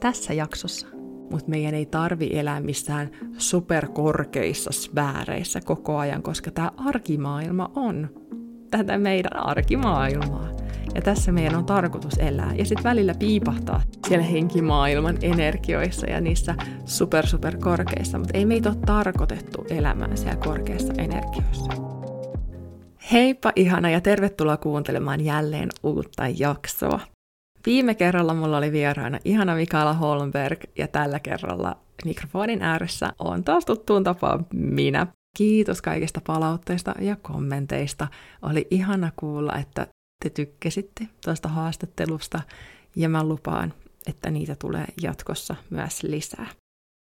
tässä jaksossa. Mutta meidän ei tarvi elää missään superkorkeissa sfääreissä koko ajan, koska tämä arkimaailma on tätä meidän arkimaailmaa. Ja tässä meidän on tarkoitus elää. Ja sitten välillä piipahtaa siellä henkimaailman energioissa ja niissä super super korkeissa, mutta ei meitä ole tarkoitettu elämään siellä korkeissa energioissa. Heippa ihana ja tervetuloa kuuntelemaan jälleen uutta jaksoa. Viime kerralla mulla oli vieraana ihana Mikaela Holmberg ja tällä kerralla mikrofonin ääressä on taas tuttuun tapaan minä. Kiitos kaikista palautteista ja kommenteista. Oli ihana kuulla, että te tykkäsitte tuosta haastattelusta ja mä lupaan, että niitä tulee jatkossa myös lisää.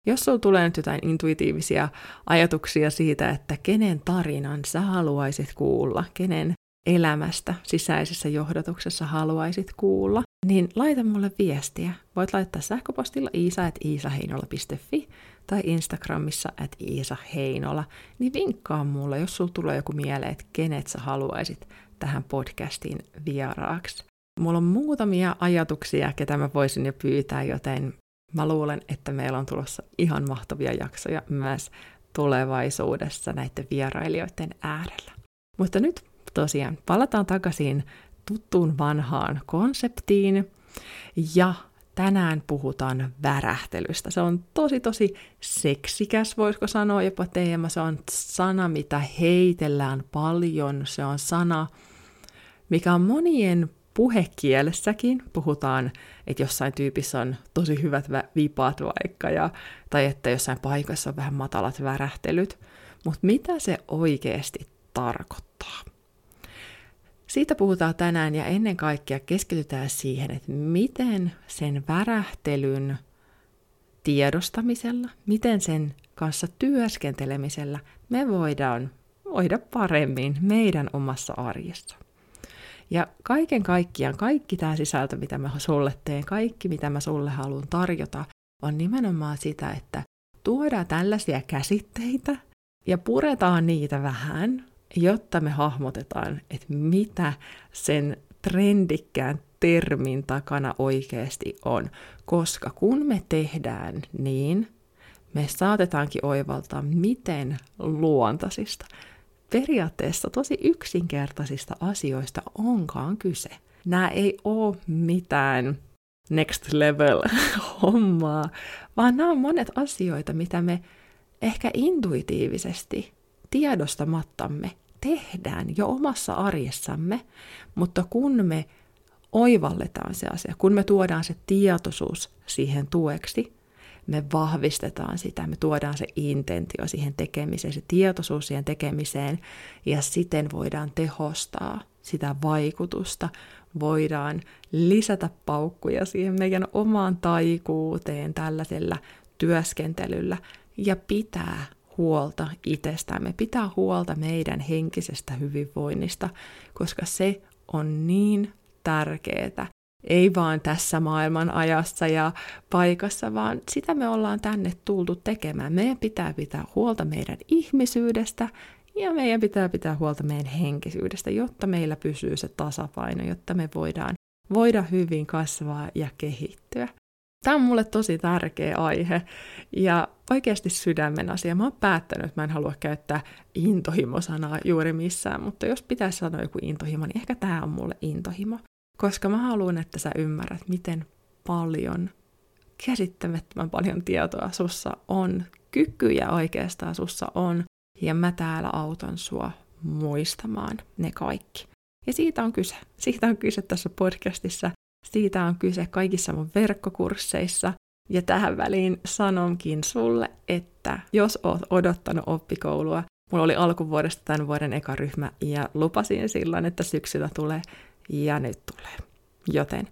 Jos sulla tulee nyt jotain intuitiivisia ajatuksia siitä, että kenen tarinan sä haluaisit kuulla, kenen elämästä sisäisessä johdatuksessa haluaisit kuulla, niin laita mulle viestiä. Voit laittaa sähköpostilla iisa.iisaheinola.fi tai Instagramissa at Iisa Heinola, niin vinkkaa mulle, jos sulla tulee joku mieleen, että kenet sä haluaisit tähän podcastiin vieraaksi. Mulla on muutamia ajatuksia, ketä mä voisin jo pyytää, joten mä luulen, että meillä on tulossa ihan mahtavia jaksoja myös tulevaisuudessa näiden vierailijoiden äärellä. Mutta nyt tosiaan palataan takaisin tuttuun vanhaan konseptiin ja tänään puhutaan värähtelystä. Se on tosi tosi seksikäs, voisiko sanoa jopa teema. Se on sana, mitä heitellään paljon. Se on sana, mikä on monien puhekielessäkin. Puhutaan, että jossain tyypissä on tosi hyvät vipaat vaikka, ja, tai että jossain paikassa on vähän matalat värähtelyt. Mutta mitä se oikeasti tarkoittaa? Siitä puhutaan tänään ja ennen kaikkea keskitytään siihen, että miten sen värähtelyn tiedostamisella, miten sen kanssa työskentelemisellä me voidaan voida paremmin meidän omassa arjessa. Ja kaiken kaikkiaan, kaikki tämä sisältö, mitä mä sulle teen, kaikki mitä mä sulle haluan tarjota, on nimenomaan sitä, että tuodaan tällaisia käsitteitä ja puretaan niitä vähän, jotta me hahmotetaan, että mitä sen trendikkään termin takana oikeasti on. Koska kun me tehdään niin, me saatetaankin oivaltaa, miten luontaisista, periaatteessa tosi yksinkertaisista asioista onkaan kyse. Nämä ei ole mitään next level hommaa, vaan nämä on monet asioita, mitä me ehkä intuitiivisesti tiedostamattamme tehdään jo omassa arjessamme, mutta kun me oivalletaan se asia, kun me tuodaan se tietoisuus siihen tueksi, me vahvistetaan sitä, me tuodaan se intentio siihen tekemiseen, se tietoisuus siihen tekemiseen, ja siten voidaan tehostaa sitä vaikutusta, voidaan lisätä paukkuja siihen meidän omaan taikuuteen tällaisella työskentelyllä ja pitää huolta itsestämme, pitää huolta meidän henkisestä hyvinvoinnista, koska se on niin tärkeää. Ei vaan tässä maailman ajassa ja paikassa, vaan sitä me ollaan tänne tultu tekemään. Meidän pitää pitää huolta meidän ihmisyydestä ja meidän pitää pitää huolta meidän henkisyydestä, jotta meillä pysyy se tasapaino, jotta me voidaan voida hyvin kasvaa ja kehittyä. Tämä on mulle tosi tärkeä aihe ja oikeasti sydämen asia. Mä oon päättänyt, että mä en halua käyttää intohimo-sanaa juuri missään, mutta jos pitäisi sanoa joku intohimo, niin ehkä tämä on mulle intohimo. Koska mä haluan, että sä ymmärrät, miten paljon, käsittämättömän paljon tietoa sussa on, kykyjä oikeastaan sussa on, ja mä täällä autan sua muistamaan ne kaikki. Ja siitä on kyse. Siitä on kyse tässä podcastissa. Siitä on kyse kaikissa mun verkkokursseissa. Ja tähän väliin sanonkin sulle, että jos oot odottanut oppikoulua, mulla oli alkuvuodesta tämän vuoden eka ryhmä ja lupasin silloin, että syksyllä tulee ja nyt tulee. Joten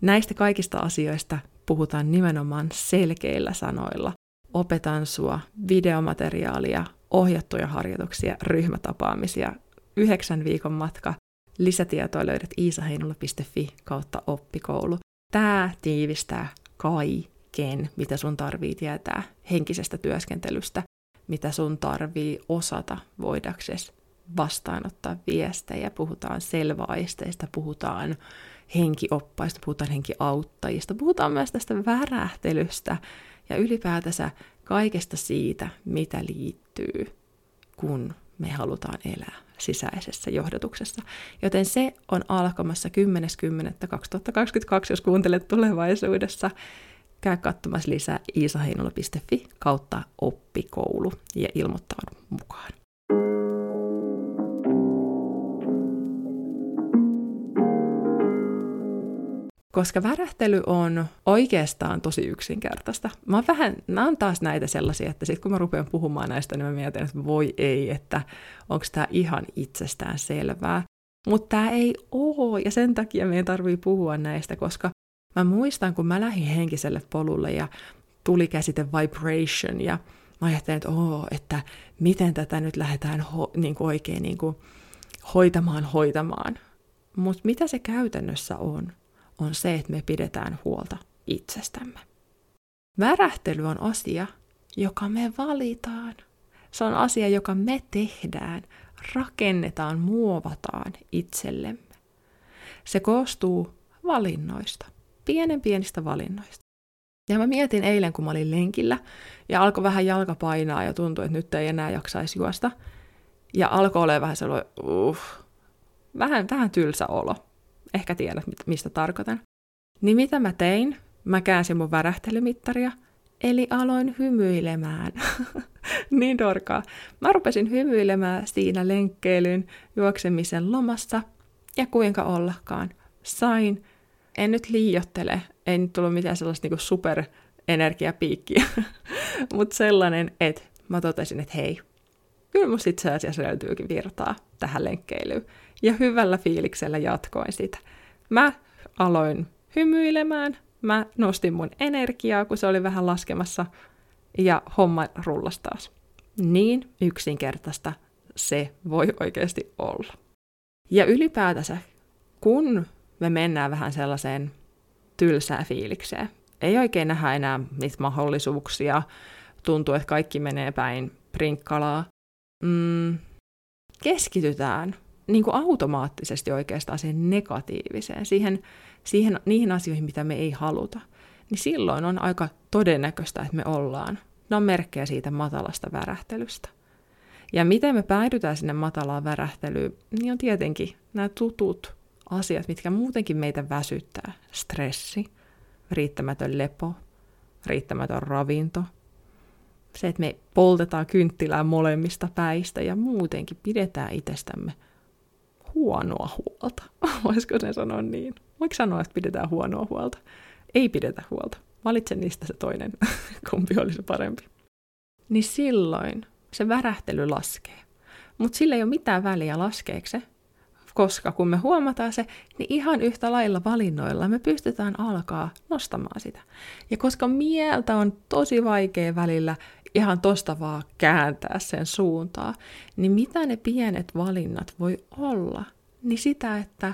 näistä kaikista asioista puhutaan nimenomaan selkeillä sanoilla. Opetan sua videomateriaalia, ohjattuja harjoituksia, ryhmätapaamisia, yhdeksän viikon matka Lisätietoa löydät iisaheinola.fi kautta oppikoulu. Tämä tiivistää kaiken, mitä sun tarvii tietää henkisestä työskentelystä, mitä sun tarvii osata voidaksesi vastaanottaa viestejä, puhutaan selväaisteista, puhutaan henkioppaista, puhutaan henkiauttajista, puhutaan myös tästä värähtelystä ja ylipäätänsä kaikesta siitä, mitä liittyy, kun me halutaan elää sisäisessä johdotuksessa. Joten se on alkamassa 10.10.2022, jos kuuntelet tulevaisuudessa. Käy katsomassa lisää iisaheinola.fi kautta oppikoulu ja ilmoittaudu mukaan. Koska värähtely on oikeastaan tosi yksinkertaista. Mä oon vähän, nämä on taas näitä sellaisia, että sitten kun mä rupean puhumaan näistä, niin mä mietin, että voi ei, että onko tämä ihan itsestään selvää. Mutta tämä ei oo, ja sen takia meidän tarvii puhua näistä, koska mä muistan, kun mä lähdin henkiselle polulle ja tuli käsite vibration, ja mä ajattelin, että, oo, että miten tätä nyt lähdetään ho- niin kuin oikein niin kuin hoitamaan, hoitamaan. Mutta mitä se käytännössä on? On se, että me pidetään huolta itsestämme. Värähtely on asia, joka me valitaan. Se on asia, joka me tehdään, rakennetaan, muovataan itsellemme. Se koostuu valinnoista, pienen pienistä valinnoista. Ja mä mietin eilen, kun mä olin lenkillä, ja alkoi vähän jalka painaa ja tuntui, että nyt ei enää jaksaisi juosta. Ja alkoi olla vähän sellainen, uh, vähän, vähän tylsä olo ehkä tiedät, mistä tarkoitan. Niin mitä mä tein? Mä käänsin mun värähtelymittaria, eli aloin hymyilemään. niin dorkaa. Mä rupesin hymyilemään siinä lenkkeilyn juoksemisen lomassa, ja kuinka ollakaan. Sain, en nyt liiottele, ei nyt tullut mitään sellaista niinku superenergiapiikkiä, mutta sellainen, että mä totesin, että hei, kyllä musta itse asiassa löytyykin virtaa tähän lenkkeilyyn. Ja hyvällä fiiliksellä jatkoin sitä. Mä aloin hymyilemään, mä nostin mun energiaa, kun se oli vähän laskemassa, ja homma rullas taas. Niin yksinkertaista se voi oikeasti olla. Ja ylipäätänsä, kun me mennään vähän sellaiseen tylsään fiilikseen, ei oikein nähdä enää niitä mahdollisuuksia, tuntuu, että kaikki menee päin prinkkalaa, mm, keskitytään niin kuin automaattisesti oikeastaan siihen negatiiviseen, siihen, siihen, niihin asioihin, mitä me ei haluta, niin silloin on aika todennäköistä, että me ollaan. Ne on merkkejä siitä matalasta värähtelystä. Ja miten me päädytään sinne matalaan värähtelyyn, niin on tietenkin nämä tutut asiat, mitkä muutenkin meitä väsyttää. Stressi, riittämätön lepo, riittämätön ravinto – se, että me poltetaan kynttilää molemmista päistä ja muutenkin pidetään itsestämme huonoa huolta. Voisiko se sanoa niin? Voiko sanoa, että pidetään huonoa huolta? Ei pidetä huolta. Valitse niistä se toinen, kumpi olisi parempi. Niin silloin se värähtely laskee. Mutta sillä ei ole mitään väliä laskeeko se, koska kun me huomataan se, niin ihan yhtä lailla valinnoilla me pystytään alkaa nostamaan sitä. Ja koska mieltä on tosi vaikea välillä ihan tosta vaan kääntää sen suuntaa, niin mitä ne pienet valinnat voi olla? Niin sitä, että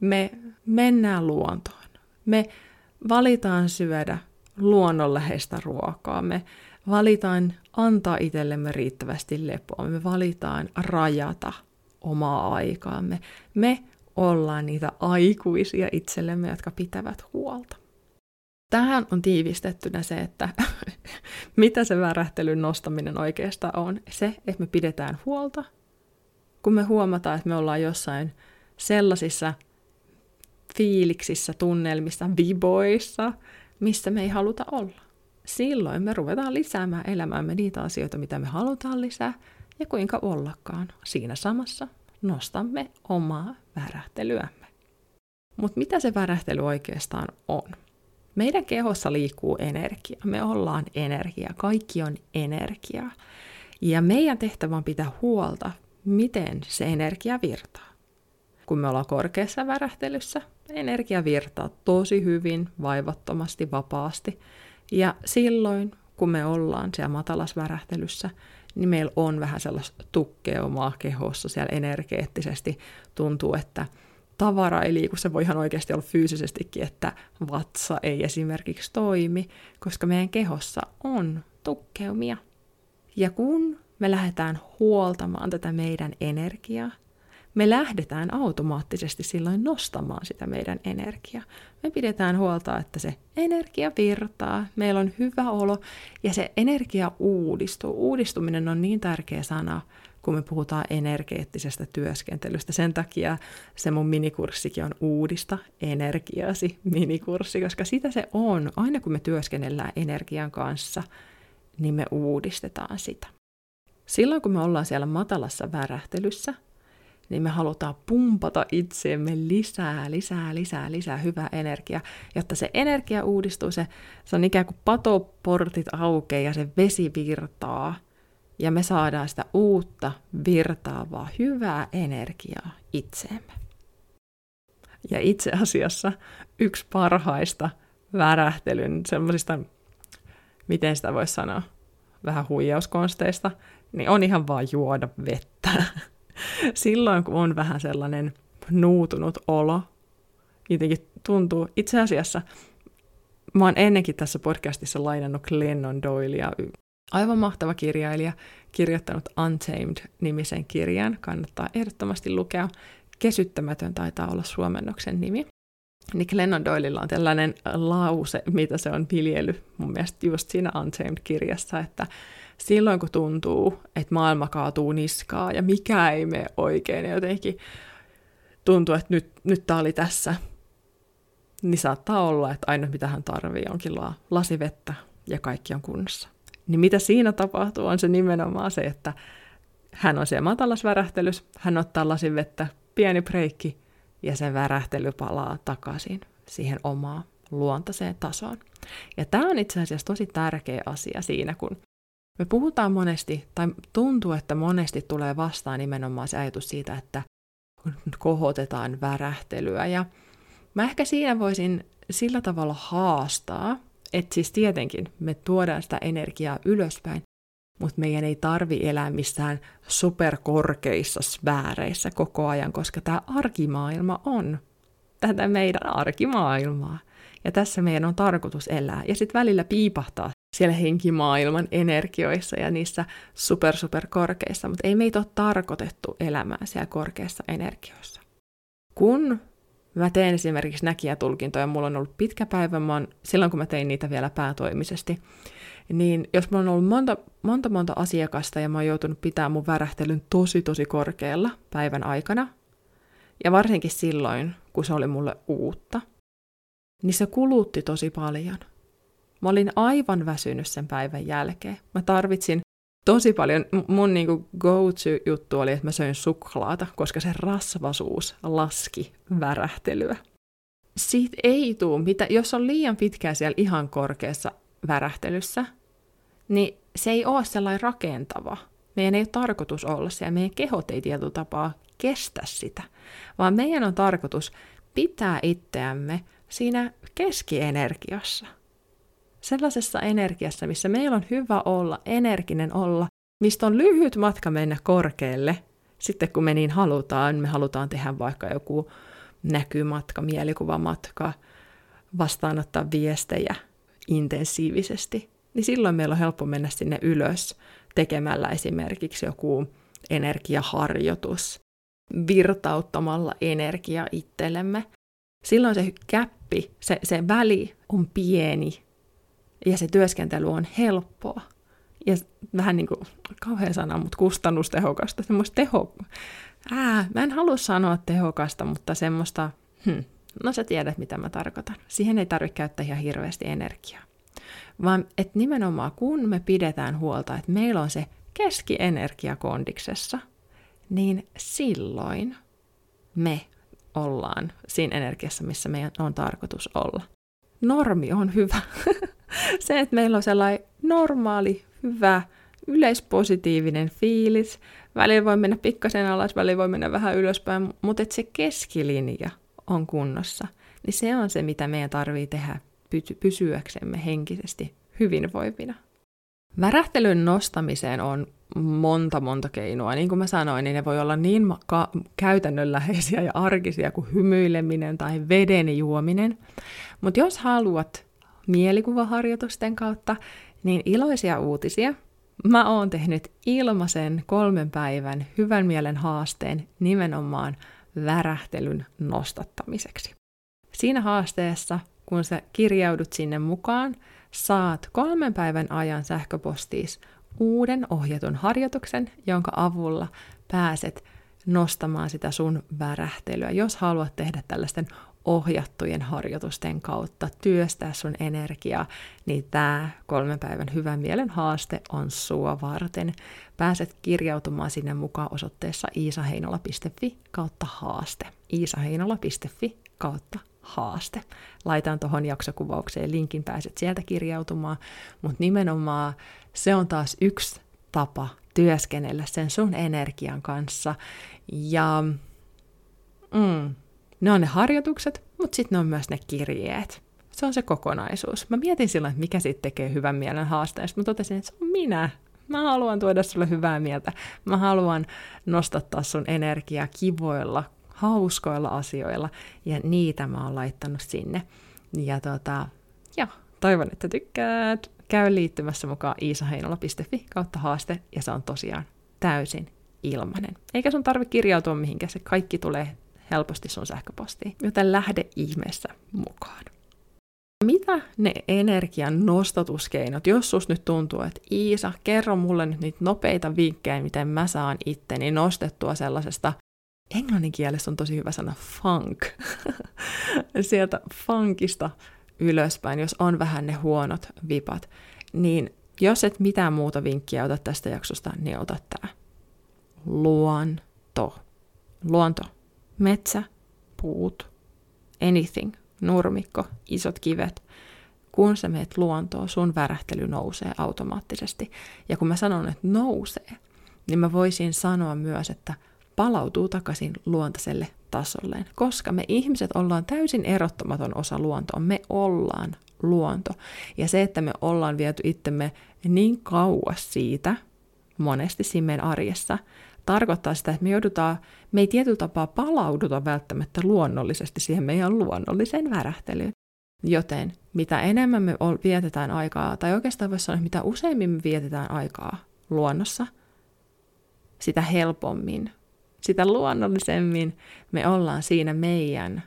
me mennään luontoon. Me valitaan syödä luonnonläheistä ruokaa. Me valitaan antaa itsellemme riittävästi lepoa. Me valitaan rajata omaa aikaamme. Me ollaan niitä aikuisia itsellemme, jotka pitävät huolta. Tähän on tiivistettynä se, että mitä se värähtelyn nostaminen oikeastaan on. Se, että me pidetään huolta, kun me huomataan, että me ollaan jossain sellaisissa fiiliksissä, tunnelmissa, viboissa, missä me ei haluta olla. Silloin me ruvetaan lisäämään elämäämme niitä asioita, mitä me halutaan lisää, ja kuinka ollakaan. Siinä samassa nostamme omaa värähtelyämme. Mutta mitä se värähtely oikeastaan on? Meidän kehossa liikkuu energia. Me ollaan energia. Kaikki on energia. Ja meidän tehtävä on pitää huolta, miten se energia virtaa. Kun me ollaan korkeassa värähtelyssä, energia virtaa tosi hyvin, vaivattomasti, vapaasti. Ja silloin, kun me ollaan siellä matalas värähtelyssä, niin meillä on vähän sellaista tukkeumaa kehossa siellä energeettisesti. Tuntuu, että tavara ei liiku, se voi ihan oikeasti olla fyysisestikin, että vatsa ei esimerkiksi toimi, koska meidän kehossa on tukkeumia. Ja kun me lähdetään huoltamaan tätä meidän energiaa, me lähdetään automaattisesti silloin nostamaan sitä meidän energiaa. Me pidetään huolta, että se energia virtaa, meillä on hyvä olo ja se energia uudistuu. Uudistuminen on niin tärkeä sana, kun me puhutaan energeettisestä työskentelystä. Sen takia se mun minikurssikin on uudista energiasi minikurssi, koska sitä se on. Aina kun me työskennellään energian kanssa, niin me uudistetaan sitä. Silloin kun me ollaan siellä matalassa värähtelyssä, niin me halutaan pumpata itseemme lisää, lisää, lisää, lisää hyvää energiaa, jotta se energia uudistuu, se, se on ikään kuin patoportit aukeaa ja se vesi virtaa, ja me saadaan sitä uutta, virtaavaa, hyvää energiaa itseemme. Ja itse asiassa yksi parhaista värähtelyn semmoisista, miten sitä voisi sanoa, vähän huijauskonsteista, niin on ihan vaan juoda vettä. Silloin, kun on vähän sellainen nuutunut olo, jotenkin tuntuu, itse asiassa mä oon ennenkin tässä podcastissa lainannut Glennon Doylea, aivan mahtava kirjailija, kirjoittanut Untamed-nimisen kirjan, kannattaa ehdottomasti lukea. Kesyttämätön taitaa olla suomennoksen nimi. Niin Glennon Doylella on tällainen lause, mitä se on viljely mun mielestä just siinä Untamed-kirjassa, että silloin kun tuntuu, että maailma kaatuu niskaa ja mikä ei mene oikein jotenkin tuntuu, että nyt, nyt tämä oli tässä, niin saattaa olla, että ainoa mitä hän tarvii onkin la, lasivettä ja kaikki on kunnossa. Niin mitä siinä tapahtuu on se nimenomaan se, että hän on siellä matalas värähtelys, hän ottaa lasin vettä, pieni breikki ja se värähtely palaa takaisin siihen omaan luontaiseen tasoon. Ja tämä on itse asiassa tosi tärkeä asia siinä, kun me puhutaan monesti, tai tuntuu, että monesti tulee vastaan nimenomaan se ajatus siitä, että kohotetaan värähtelyä. Ja mä ehkä siinä voisin sillä tavalla haastaa, että siis tietenkin me tuodaan sitä energiaa ylöspäin, mutta meidän ei tarvi elää missään superkorkeissa sfääreissä koko ajan, koska tämä arkimaailma on tätä meidän arkimaailmaa. Ja tässä meidän on tarkoitus elää. Ja sitten välillä piipahtaa siellä henkimaailman energioissa ja niissä super super korkeissa, mutta ei meitä ole tarkoitettu elämään siellä korkeissa energioissa. Kun mä teen esimerkiksi näkijätulkintoja, mulla on ollut pitkä päivä, mä oon, silloin kun mä tein niitä vielä päätoimisesti, niin jos mulla on ollut monta, monta, monta asiakasta ja mä oon joutunut pitämään mun värähtelyn tosi, tosi korkealla päivän aikana, ja varsinkin silloin, kun se oli mulle uutta, niin se kulutti tosi paljon – Mä olin aivan väsynyt sen päivän jälkeen. Mä tarvitsin tosi paljon, mun niinku go-to-juttu oli, että mä söin suklaata, koska se rasvasuus laski värähtelyä. Siitä ei tule mitä, jos on liian pitkään siellä ihan korkeassa värähtelyssä, niin se ei ole sellainen rakentava. Meidän ei ole tarkoitus olla siellä, meidän kehot ei tietyllä tapaa kestä sitä, vaan meidän on tarkoitus pitää itseämme siinä keskienergiassa – sellaisessa energiassa, missä meillä on hyvä olla, energinen olla, mistä on lyhyt matka mennä korkealle, sitten kun me niin halutaan, me halutaan tehdä vaikka joku näkymatka, mielikuvamatka, vastaanottaa viestejä intensiivisesti, niin silloin meillä on helppo mennä sinne ylös tekemällä esimerkiksi joku energiaharjoitus, virtauttamalla energia itsellemme. Silloin se käppi, se, se väli on pieni ja se työskentely on helppoa. Ja vähän niin kuin, kauhean sana, mutta kustannustehokasta, semmoista teho... Ää, mä en halua sanoa tehokasta, mutta semmoista, hm, no sä tiedät mitä mä tarkoitan. Siihen ei tarvitse käyttää ihan hirveästi energiaa. Vaan että nimenomaan kun me pidetään huolta, että meillä on se keskienergia kondiksessa, niin silloin me ollaan siinä energiassa, missä meidän on tarkoitus olla. Normi on hyvä. se, että meillä on sellainen normaali, hyvä, yleispositiivinen fiilis. Välillä voi mennä pikkasen alas, välillä voi mennä vähän ylöspäin, mutta että se keskilinja on kunnossa, niin se on se, mitä meidän tarvii tehdä pysyäksemme henkisesti hyvinvoivina. Värähtelyn nostamiseen on monta monta keinoa. Niin kuin mä sanoin, niin ne voi olla niin ka- käytännönläheisiä ja arkisia kuin hymyileminen tai veden juominen. Mutta jos haluat mielikuvaharjoitusten kautta, niin iloisia uutisia. mä oon tehnyt ilmaisen kolmen päivän hyvän mielen haasteen nimenomaan värähtelyn nostattamiseksi. Siinä haasteessa, kun sä kirjaudut sinne mukaan, saat kolmen päivän ajan sähköpostiis uuden ohjatun harjoituksen, jonka avulla pääset nostamaan sitä sun värähtelyä. Jos haluat tehdä tällaisten ohjattujen harjoitusten kautta työstää sun energiaa, niin tämä kolmen päivän hyvän mielen haaste on sua varten. Pääset kirjautumaan sinne mukaan osoitteessa iisaheinola.fi kautta haaste. iisaheinola.fi kautta haaste. Laitan tuohon jaksokuvaukseen linkin, pääset sieltä kirjautumaan, mutta nimenomaan se on taas yksi tapa työskennellä sen sun energian kanssa. Ja mm, ne on ne harjoitukset, mutta sitten ne on myös ne kirjeet. Se on se kokonaisuus. Mä mietin silloin, että mikä siitä tekee hyvän mielen haasteesta. Mä totesin, että se on minä. Mä haluan tuoda sulle hyvää mieltä. Mä haluan nostattaa sun energiaa kivoilla, hauskoilla asioilla. Ja niitä mä oon laittanut sinne. Ja tota, joo, toivon, että tykkäät. Käy liittymässä mukaan iisaheinola.fi kautta haaste. Ja se on tosiaan täysin ilmanen. Eikä sun tarvitse kirjautua mihinkään, se kaikki tulee helposti sun sähköpostiin, joten lähde ihmeessä mukaan. Mitä ne energian nostatuskeinot, jos sus nyt tuntuu, että Iisa, kerro mulle nyt niitä nopeita vinkkejä, miten mä saan itteni nostettua sellaisesta, englannin kielessä on tosi hyvä sana funk, sieltä funkista ylöspäin, jos on vähän ne huonot vipat, niin jos et mitään muuta vinkkiä ota tästä jaksosta, niin ota tämä. Luonto. Luonto. Metsä, puut, anything, nurmikko, isot kivet, kun sä meet luontoon, sun värähtely nousee automaattisesti. Ja kun mä sanon, että nousee, niin mä voisin sanoa myös, että palautuu takaisin luontaiselle tasolleen, koska me ihmiset ollaan täysin erottamaton osa luontoa. Me ollaan luonto. Ja se, että me ollaan viety itsemme niin kauas siitä, monesti siinä meidän arjessa, tarkoittaa sitä, että me joudutaan, me ei tietyllä tapaa palauduta välttämättä luonnollisesti siihen meidän luonnolliseen värähtelyyn. Joten mitä enemmän me vietetään aikaa, tai oikeastaan voisi sanoa, että mitä useimmin me vietetään aikaa luonnossa, sitä helpommin, sitä luonnollisemmin me ollaan siinä meidän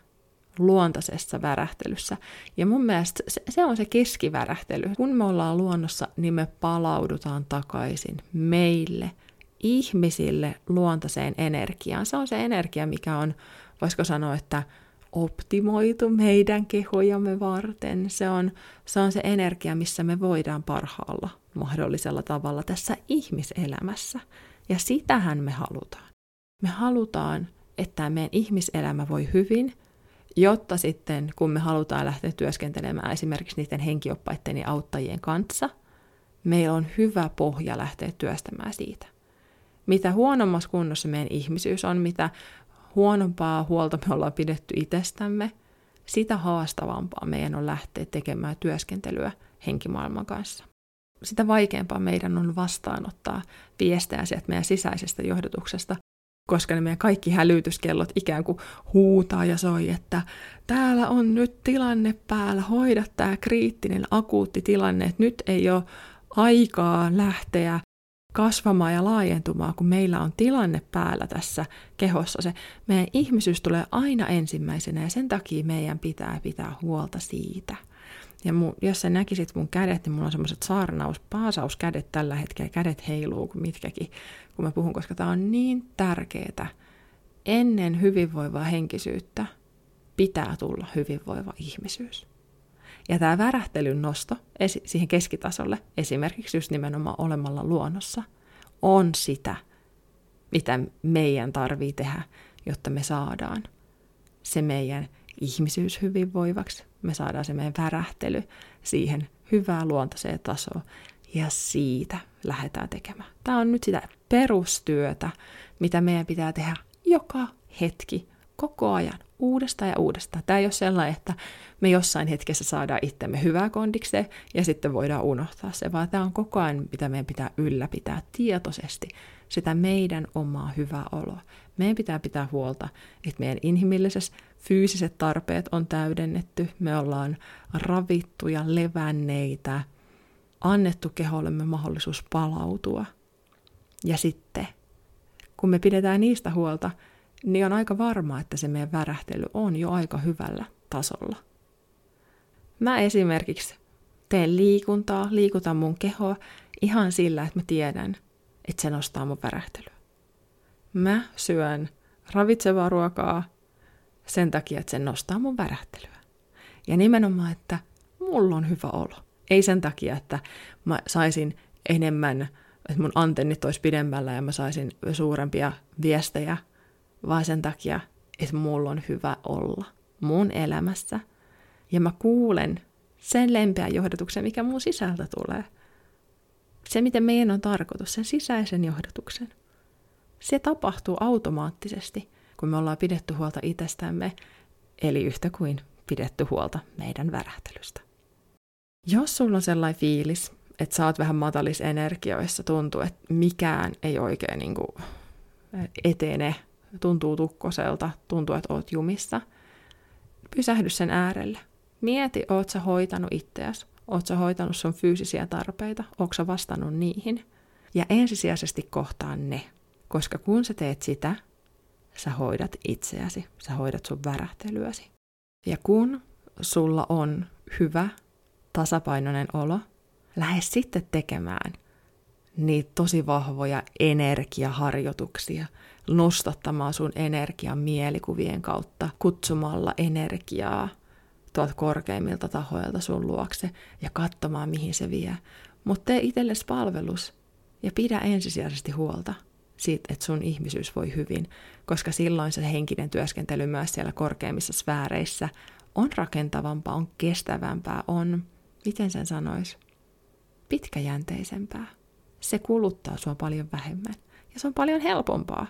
luontaisessa värähtelyssä. Ja mun mielestä se, on se keskivärähtely. Kun me ollaan luonnossa, niin me palaudutaan takaisin meille – ihmisille luontaiseen energiaan. Se on se energia, mikä on, voisiko sanoa, että optimoitu meidän kehojamme varten. Se on, se on se energia, missä me voidaan parhaalla mahdollisella tavalla tässä ihmiselämässä. Ja sitähän me halutaan. Me halutaan, että meidän ihmiselämä voi hyvin, jotta sitten kun me halutaan lähteä työskentelemään esimerkiksi niiden henkioppaiden ja auttajien kanssa, meillä on hyvä pohja lähteä työstämään siitä mitä huonommassa kunnossa meidän ihmisyys on, mitä huonompaa huolta me ollaan pidetty itsestämme, sitä haastavampaa meidän on lähteä tekemään työskentelyä henkimaailman kanssa. Sitä vaikeampaa meidän on vastaanottaa viestejä sieltä meidän sisäisestä johdotuksesta, koska ne meidän kaikki hälytyskellot ikään kuin huutaa ja soi, että täällä on nyt tilanne päällä, hoida tämä kriittinen akuutti tilanne, että nyt ei ole aikaa lähteä kasvamaan ja laajentumaan, kun meillä on tilanne päällä tässä kehossa. Se meidän ihmisyys tulee aina ensimmäisenä ja sen takia meidän pitää pitää huolta siitä. Ja mun, jos sä näkisit mun kädet, niin mulla on semmoiset saarnaus, paasauskädet tällä hetkellä, kädet heiluu kuin mitkäkin, kun mä puhun, koska tämä on niin tärkeää. Ennen hyvinvoivaa henkisyyttä pitää tulla hyvinvoiva ihmisyys. Ja tämä värähtelyn nosto siihen keskitasolle, esimerkiksi just nimenomaan olemalla luonnossa, on sitä, mitä meidän tarvii tehdä, jotta me saadaan se meidän ihmisyys hyvinvoivaksi, me saadaan se meidän värähtely siihen hyvää luontaiseen tasoon, ja siitä lähdetään tekemään. Tämä on nyt sitä perustyötä, mitä meidän pitää tehdä joka hetki, koko ajan, uudestaan ja uudestaan. Tämä ei ole sellainen, että me jossain hetkessä saadaan itsemme hyvää kondikseen ja sitten voidaan unohtaa se, vaan tämä on koko ajan, mitä meidän pitää ylläpitää tietoisesti, sitä meidän omaa hyvää oloa. Meidän pitää pitää huolta, että meidän inhimilliset fyysiset tarpeet on täydennetty, me ollaan ravittuja, levänneitä, annettu kehollemme mahdollisuus palautua. Ja sitten, kun me pidetään niistä huolta, niin on aika varma, että se meidän värähtely on jo aika hyvällä tasolla. Mä esimerkiksi teen liikuntaa, liikutan mun kehoa ihan sillä, että mä tiedän, että se nostaa mun värähtelyä. Mä syön ravitsevaa ruokaa sen takia, että se nostaa mun värähtelyä. Ja nimenomaan, että mulla on hyvä olo. Ei sen takia, että mä saisin enemmän, että mun antennit olisi pidemmällä ja mä saisin suurempia viestejä, vaan sen takia, että mulla on hyvä olla mun elämässä. Ja mä kuulen sen lempeän johdatuksen, mikä mun sisältä tulee. Se, miten meidän on tarkoitus, sen sisäisen johdatuksen. Se tapahtuu automaattisesti, kun me ollaan pidetty huolta itsestämme, eli yhtä kuin pidetty huolta meidän värähtelystä. Jos sulla on sellainen fiilis, että sä oot vähän matalis energioissa, tuntuu, että mikään ei oikein niin kuin etene, tuntuu tukkoselta, tuntuu, että oot jumissa, pysähdy sen äärelle. Mieti, oot sä hoitanut itseäsi, oot sä hoitanut sun fyysisiä tarpeita, oot sä vastannut niihin. Ja ensisijaisesti kohtaan ne, koska kun sä teet sitä, sä hoidat itseäsi, sä hoidat sun värähtelyäsi. Ja kun sulla on hyvä, tasapainoinen olo, lähde sitten tekemään niitä tosi vahvoja energiaharjoituksia, nostattamaan sun energian mielikuvien kautta, kutsumalla energiaa tuolta korkeimmilta tahoilta sun luokse ja katsomaan, mihin se vie. Mutta tee itsellesi palvelus ja pidä ensisijaisesti huolta siitä, että sun ihmisyys voi hyvin, koska silloin se henkinen työskentely myös siellä korkeimmissa sfääreissä on rakentavampaa, on kestävämpää, on, miten sen sanois, pitkäjänteisempää. Se kuluttaa sua paljon vähemmän ja se on paljon helpompaa.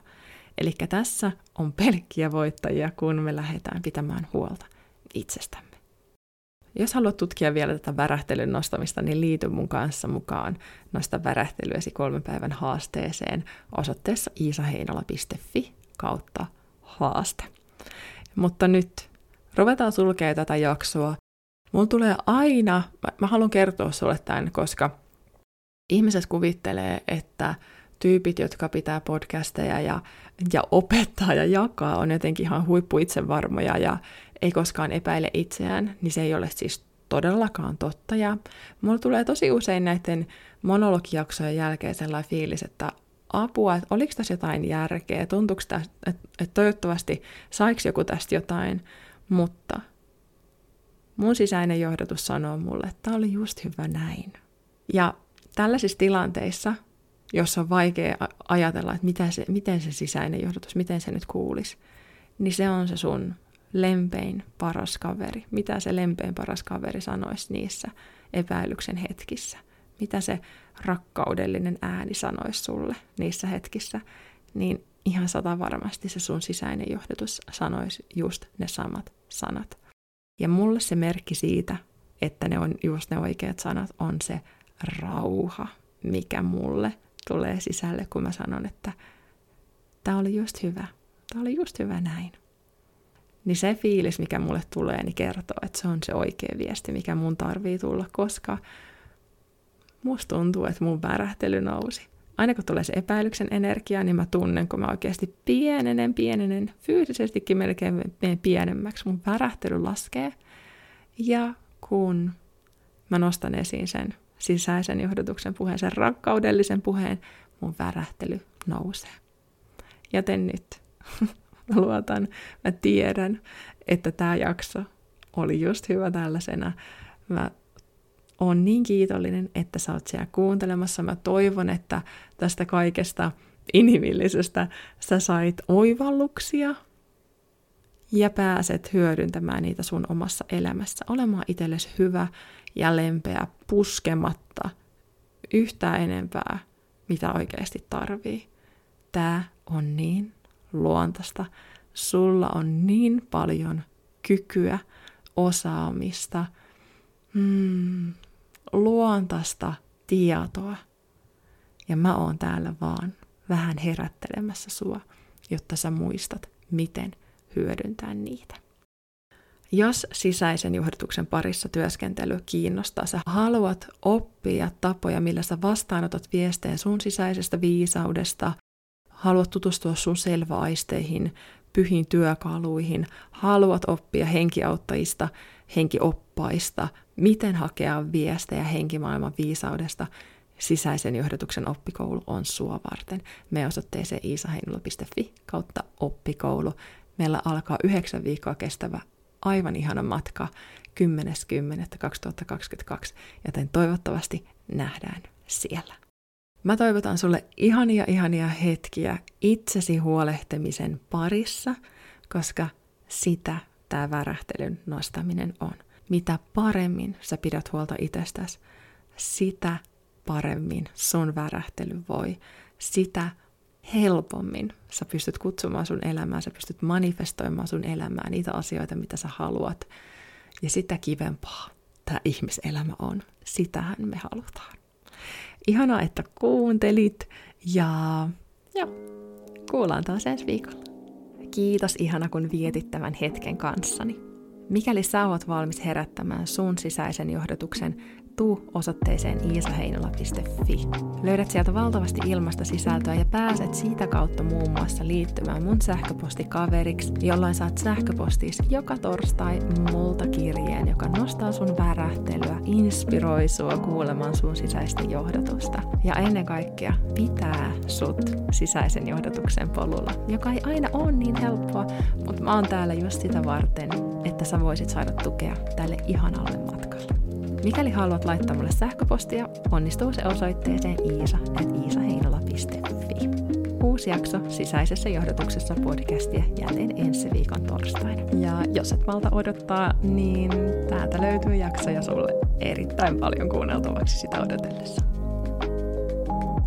Eli tässä on pelkkiä voittajia, kun me lähdetään pitämään huolta itsestämme. Jos haluat tutkia vielä tätä värähtelyn nostamista, niin liity mun kanssa mukaan Nosta värähtelyäsi kolmen päivän haasteeseen osoitteessa iisaheinola.fi kautta haaste. Mutta nyt ruvetaan sulkea tätä jaksoa. Mulla tulee aina, mä, mä haluan kertoa sulle tämän, koska ihmiset kuvittelee, että tyypit, jotka pitää podcasteja ja, ja opettaa ja jakaa, on jotenkin ihan huippu itsevarmoja ja ei koskaan epäile itseään, niin se ei ole siis todellakaan totta. Ja mulla tulee tosi usein näiden monologijaksojen jälkeen sellainen fiilis, että apua, että oliko tässä jotain järkeä, tuntuuko tästä, että, että toivottavasti saiko joku tästä jotain, mutta mun sisäinen johdatus sanoo mulle, että tämä oli just hyvä näin. Ja tällaisissa tilanteissa, jossa on vaikea ajatella, että mitä se, miten se sisäinen johdatus, miten se nyt kuulisi, niin se on se sun lempein paras kaveri. Mitä se lempein paras kaveri sanoisi niissä epäilyksen hetkissä? Mitä se rakkaudellinen ääni sanoisi sulle niissä hetkissä? Niin ihan sata varmasti se sun sisäinen johdatus sanoisi just ne samat sanat. Ja mulle se merkki siitä, että ne on just ne oikeat sanat, on se rauha, mikä mulle tulee sisälle, kun mä sanon, että tämä oli just hyvä. Tämä oli just hyvä näin niin se fiilis, mikä mulle tulee, niin kertoo, että se on se oikea viesti, mikä mun tarvii tulla, koska musta tuntuu, että mun värähtely nousi. Aina kun tulee se epäilyksen energia, niin mä tunnen, kun mä oikeasti pienenen, pienenen, fyysisestikin melkein pienemmäksi, mun värähtely laskee. Ja kun mä nostan esiin sen sisäisen johdatuksen puheen, sen rakkaudellisen puheen, mun värähtely nousee. Joten nyt Mä luotan, mä tiedän, että tämä jakso oli just hyvä tällaisena. Mä oon niin kiitollinen, että sä oot siellä kuuntelemassa. Mä toivon, että tästä kaikesta inhimillisestä sä sait oivalluksia ja pääset hyödyntämään niitä sun omassa elämässä. Olemaan itsellesi hyvä ja lempeä puskematta yhtään enempää, mitä oikeasti tarvii. Tämä on niin luontaista. Sulla on niin paljon kykyä, osaamista, mm, luontaista tietoa. Ja mä oon täällä vaan vähän herättelemässä sua, jotta sä muistat, miten hyödyntää niitä. Jos sisäisen johdatuksen parissa työskentely kiinnostaa, sä haluat oppia tapoja, millä sä vastaanotat viesteen sun sisäisestä viisaudesta, haluat tutustua sun selväaisteihin, pyhiin työkaluihin, haluat oppia henkiauttajista, henkioppaista, miten hakea viestejä henkimaailman viisaudesta, sisäisen johdatuksen oppikoulu on sua varten. Me osoitteeseen iisaheinula.fi kautta oppikoulu. Meillä alkaa yhdeksän viikkoa kestävä aivan ihana matka 10.10.2022, joten toivottavasti nähdään siellä. Mä toivotan sulle ihania ihania hetkiä itsesi huolehtimisen parissa, koska sitä tämä värähtelyn nostaminen on. Mitä paremmin sä pidät huolta itsestäsi, sitä paremmin sun värähtely voi. Sitä helpommin sä pystyt kutsumaan sun elämää, sä pystyt manifestoimaan sun elämää, niitä asioita, mitä sä haluat. Ja sitä kivempaa tämä ihmiselämä on. Sitähän me halutaan. Ihanaa, että kuuntelit ja, ja kuullaan taas ensi viikolla. Kiitos ihana, kun vietit tämän hetken kanssani. Mikäli sä oot valmis herättämään sun sisäisen johdatuksen tuu osoitteeseen iisaheinola.fi. Löydät sieltä valtavasti ilmasta sisältöä ja pääset siitä kautta muun muassa liittymään mun sähköpostikaveriksi, jolloin saat sähköpostis joka torstai multa kirjeen, joka nostaa sun värähtelyä, inspiroi sua kuulemaan sun sisäistä johdatusta. Ja ennen kaikkea pitää sut sisäisen johdatuksen polulla, joka ei aina ole niin helppoa, mutta mä oon täällä just sitä varten, että sä voisit saada tukea tälle ihanalle matkalle. Mikäli haluat laittaa mulle sähköpostia, onnistuu se osoitteeseen iisa.iisaheinola.fi. Uusi jakso sisäisessä johdotuksessa podcastia jälleen ensi viikon torstaina. Ja jos et malta odottaa, niin täältä löytyy jaksoja sulle erittäin paljon kuunneltavaksi sitä odotellessa.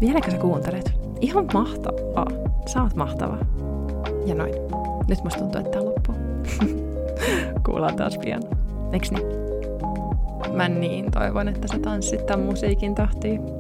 Vieläkö sä kuuntelet? Ihan mahtavaa. Sä oot mahtava. Ja noin. Nyt musta tuntuu, että tää loppuu. Kuullaan taas pian. Eiks niin? Mä niin toivon, että sä tanssit tämän musiikin tahtiin.